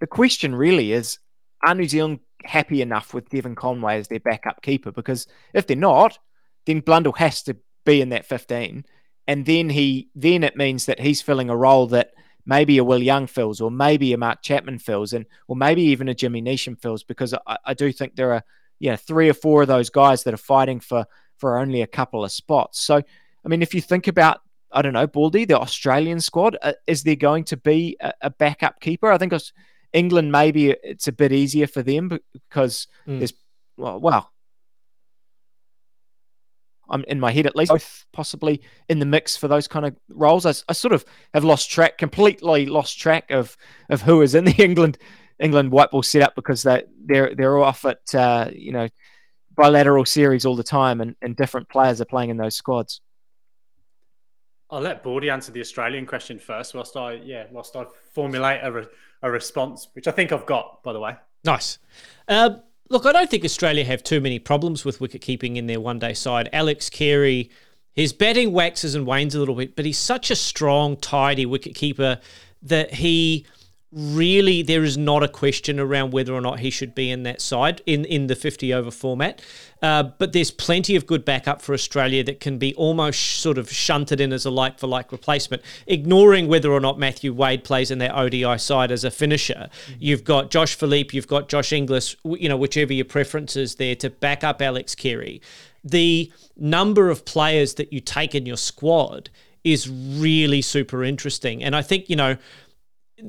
the question really is are New Zealand happy enough with Devon Conway as their backup keeper? Because if they're not, then Blundell has to be in that 15. And then he then it means that he's filling a role that – maybe a Will Young fills, or maybe a Mark Chapman fills, and or maybe even a Jimmy Neesham fills, because I, I do think there are yeah three or four of those guys that are fighting for for only a couple of spots. So I mean, if you think about I don't know, Baldy, the Australian squad, uh, is there going to be a, a backup keeper? I think England maybe it's a bit easier for them because mm. there's well, well, I'm in my head at least, both possibly in the mix for those kind of roles. I, I, sort of have lost track, completely lost track of of who is in the England England white ball setup because they they're they're off at uh, you know bilateral series all the time, and, and different players are playing in those squads. I'll let Baldy answer the Australian question first, whilst I yeah, whilst I formulate a, re- a response, which I think I've got, by the way. Nice. Uh, Look, I don't think Australia have too many problems with wicket keeping in their one day side. Alex Carey, his batting waxes and wanes a little bit, but he's such a strong, tidy wicket keeper that he really there is not a question around whether or not he should be in that side in in the 50 over format. Uh, but there's plenty of good backup for Australia that can be almost sort of shunted in as a like for like replacement. Ignoring whether or not Matthew Wade plays in that ODI side as a finisher. Mm-hmm. you've got Josh Philippe you've got Josh Inglis you know whichever your preference is there to back up Alex Carey. The number of players that you take in your squad is really super interesting. And I think you know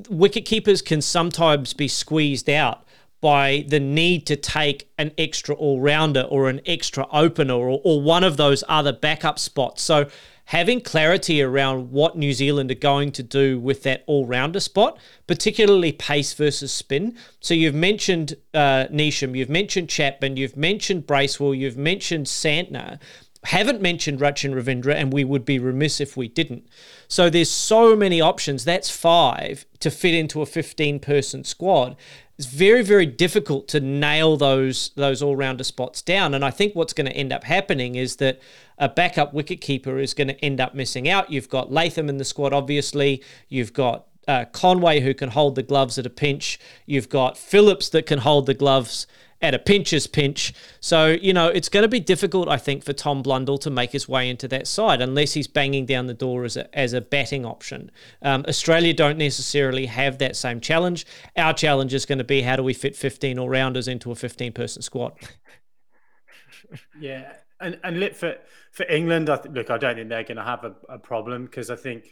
wicket keepers can sometimes be squeezed out by the need to take an extra all rounder or an extra opener or, or one of those other backup spots. So, having clarity around what New Zealand are going to do with that all rounder spot, particularly pace versus spin. So, you've mentioned uh, Neesham, you've mentioned Chapman, you've mentioned Bracewell, you've mentioned Santner haven't mentioned Rachin Ravindra, and we would be remiss if we didn't. So there's so many options. That's five to fit into a 15 person squad. It's very, very difficult to nail those those all rounder spots down. And I think what's going to end up happening is that a backup wicketkeeper is going to end up missing out. You've got Latham in the squad, obviously. You've got uh, Conway who can hold the gloves at a pinch. You've got Phillips that can hold the gloves at a pinch's pinch. So, you know, it's going to be difficult, I think, for Tom Blundell to make his way into that side unless he's banging down the door as a, as a batting option. Um, Australia don't necessarily have that same challenge. Our challenge is going to be how do we fit 15 all rounders into a 15 person squad? Yeah. And, and for, for England, I th- look, I don't think they're going to have a, a problem because I think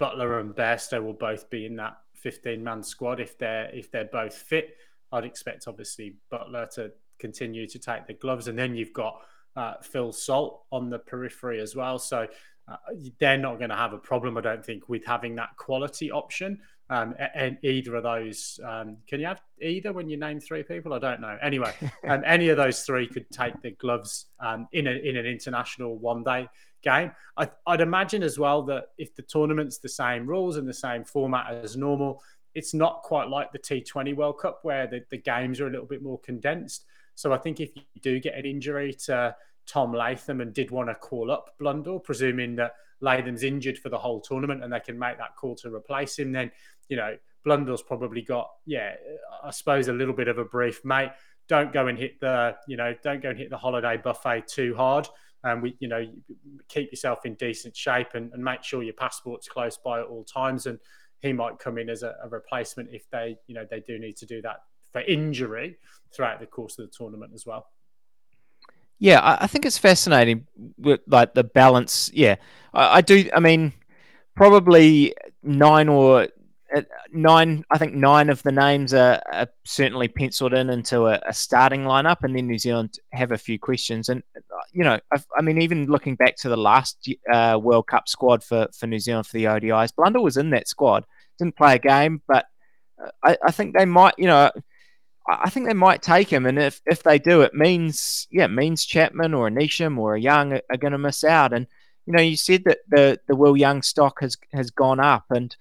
Buttler and Bairstow will both be in that 15 man squad if they're if they're both fit. I'd expect obviously Buttler to continue to take the gloves, and then you've got uh, Phil Salt on the periphery as well. So uh, they're not going to have a problem, I don't think, with having that quality option. Um, and either of those, um, can you have either when you name three people? I don't know. Anyway, um, any of those three could take the gloves um, in a, in an international one day game. I, would imagine as well that if the tournament's the same rules and the same format as normal, it's not quite like the T20 World Cup where the, the games are a little bit more condensed. So I think if you do get an injury to Tom Latham and did want to call up Blundell, presuming that Latham's injured for the whole tournament and they can make that call to replace him, then, you know, Blundell's probably got, yeah, I suppose a little bit of a brief, mate. Don't go and hit the, you know, don't go and hit the holiday buffet too hard. And we, you know, keep yourself in decent shape and, and make sure your passport's close by at all times. And he might come in as a, a, replacement if they, you know, they do need to do that for injury throughout the course of the tournament as well. Yeah, I, I think it's fascinating with like the balance. Yeah, I, I do. I mean, probably nine or nine. I think nine of the names are, are certainly penciled in into a, a, starting lineup, and then New Zealand have a few questions. And uh, you know, I, I mean, even looking back to the last uh, World Cup squad for for New Zealand for the ODIs, Blundell was in that squad. Didn't play a game, but uh, I, I think they might. You know. I think they might take him, and if, if they do, it means yeah, it means Chapman or a Neesham or Young are, are going to miss out. And you know, you said that the the Will Young stock has has gone up, and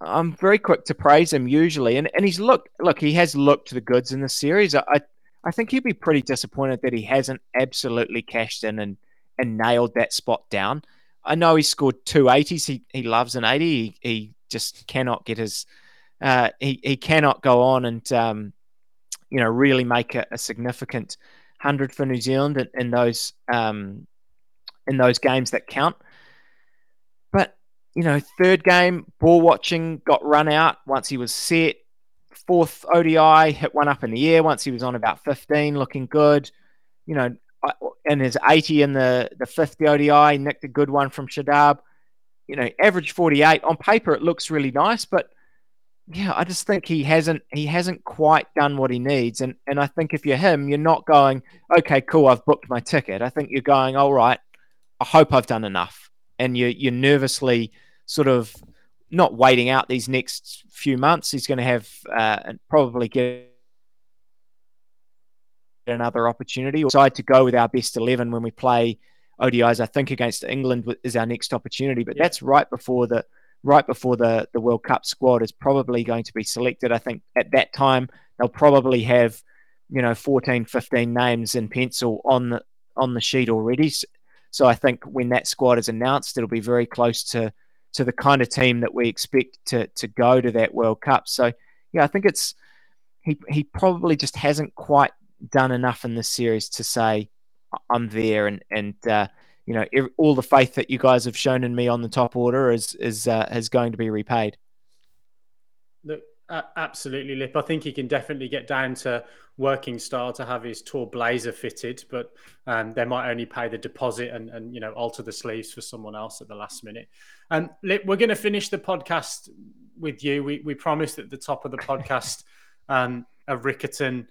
I'm very quick to praise him usually, and and he's looked look he has looked the goods in the series. I I think he'd be pretty disappointed that he hasn't absolutely cashed in and and nailed that spot down. I know he scored two 80s. He he loves an 80. He, he just cannot get his uh, he he cannot go on and um, you know really make a, a significant hundred for New Zealand in, in those um, in those games that count. You know, third game, ball watching, got run out once he was set. Fourth ODI, hit one up in the air once he was on about 15, looking good. You know, and his 80 in the, the 50 ODI, nicked a good one from Shadab. You know, average 48. On paper, it looks really nice, but yeah, I just think he hasn't he hasn't quite done what he needs. And and I think if you're him, you're not going, okay, cool, I've booked my ticket. I think you're going, all right, I hope I've done enough. And you you're nervously sort of not waiting out these next few months. He's going to have uh, probably get another opportunity. Or decide to go with our best eleven when we play ODIs. I think against England is our next opportunity, but yeah. that's right before the right before the the World Cup squad is probably going to be selected. I think at that time they'll probably have you know 14, 15 names in pencil on the on the sheet already. So I think when that squad is announced, it'll be very close to to the kind of team that we expect to to go to that World Cup. So yeah, I think it's he he probably just hasn't quite done enough in this series to say I'm there and and uh, you know all the faith that you guys have shown in me on the top order is is uh, is going to be repaid. Look, uh, absolutely, Lip. I think he can definitely get down to working style to have his tour blazer fitted, but um, they might only pay the deposit and, and you know alter the sleeves for someone else at the last minute. And um, we're going to finish the podcast with you. We we promised at the top of the podcast um, a Riccarton.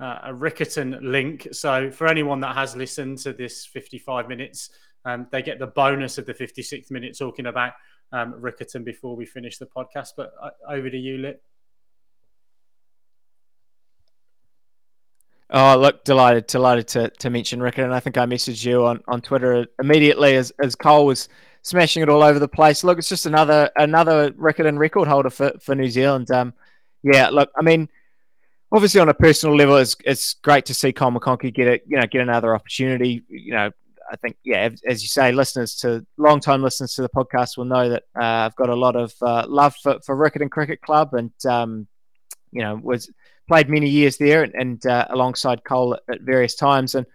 Uh, a Riccarton link. So for anyone that has listened to this 55 minutes, um, they get the bonus of the 56th minute talking about um, Riccarton before we finish the podcast. But uh, over to you, Lit. Oh, look, delighted, delighted to, to mention Rickett. And I think I messaged you on, on Twitter immediately as, as Cole was smashing it all over the place. Look, it's just another another Riccarton record holder for, for New Zealand. Um, yeah, look, I mean, obviously on a personal level, it's, it's great to see Cole McConchie get a, you know, get another opportunity. You know, I think, yeah, as you say, listeners to long time listeners to the podcast will know that uh, I've got a lot of uh, love for, for and Cricket Club and, um, you know, was played many years there and, and uh, alongside Cole at, at, various times. And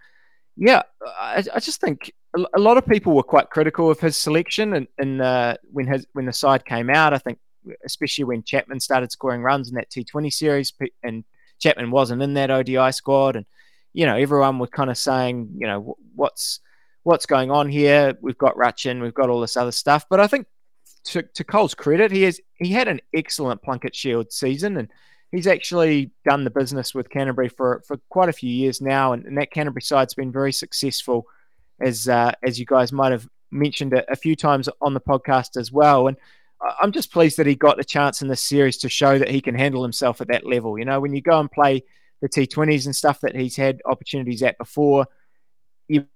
yeah, I, I, just think a lot of people were quite critical of his selection and, and uh, when his when the side came out. I think especially when Chapman started scoring runs in that T20 series and Chapman wasn't in that ODI squad and you know everyone was kind of saying you know what's what's going on here. We've got Rachin, we've got all this other stuff, but I think to, to Cole's credit, he has he had an excellent Plunket Shield season and he's actually done the business with Canterbury for, for quite a few years now, and, and that Canterbury side's been very successful, as uh, as you guys might have mentioned a, a few times on the podcast as well. And I'm just pleased that he got the chance in this series to show that he can handle himself at that level. You know, when you go and play the T20s and stuff that he's had opportunities at before, you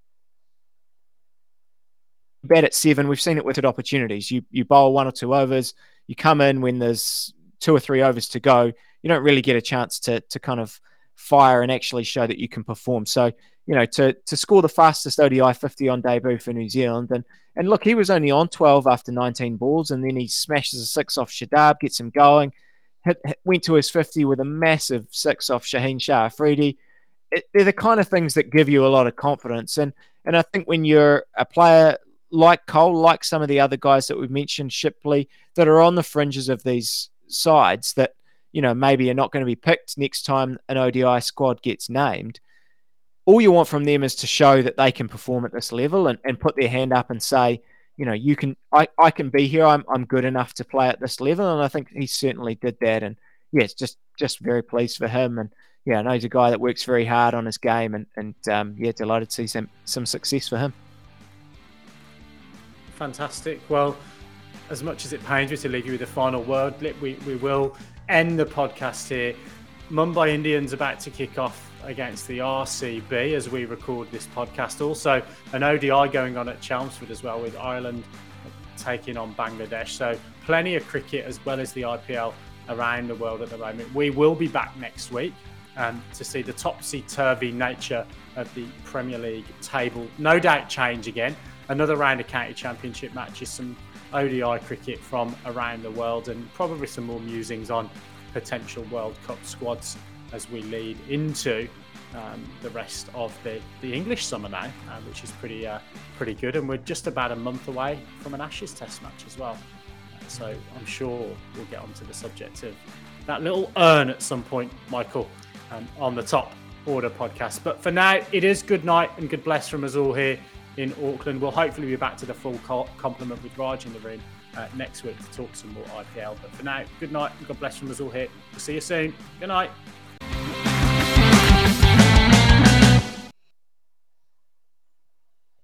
bat at seven. We've seen it with opportunities. You you bowl one or two overs. You come in when there's two or three overs to go you don't really get a chance to to kind of fire and actually show that you can perform. So you know to to score the fastest ODI 50 on debut for New Zealand and and look he was only on 12 after 19 balls and then he smashes a six off Shadab gets him going hit, hit, went to his 50 with a massive six off Shaheen Shah Afridi it, they're the kind of things that give you a lot of confidence and and I think when you're a player like Cole like some of the other guys that we've mentioned Shipley that are on the fringes of these sides that you know, maybe are not going to be picked next time an ODI squad gets named. all you want from them is to show that they can perform at this level and, and put their hand up and say, you know, you can, I, I can be here. I'm, I'm good enough to play at this level. And I think he certainly did that. And yeah, just, just very pleased for him. And yeah, I know he's a guy that works very hard on his game and, and um, yeah, delighted to see some, some success for him. Fantastic. Well, as much as it pains me to leave you with the final word, we, we will end the podcast here. Mumbai Indians about to kick off against the RCB as we record this podcast. Also, an ODI going on at Chelmsford as well with Ireland taking on Bangladesh. So, plenty of cricket as well as the IPL around the world at the moment. We will be back next week um, to see the topsy turvy nature of the Premier League table. No doubt change again. Another round of county championship matches, some ODI cricket from around the world, and probably some more musings on potential World Cup squads as we lead into um, the rest of the, the English summer now, uh, which is pretty uh, pretty good. And we're just about a month away from an Ashes Test match as well. So I'm sure we'll get onto the subject of that little urn at some point, Michael, um, on the top order podcast. But for now, it is good night and good bless from us all here in Auckland. We'll hopefully be back to the full complement with Raj in the room uh, next week to talk some more IPL. But for now, good night and God bless from us all here. We'll see you soon. Good night.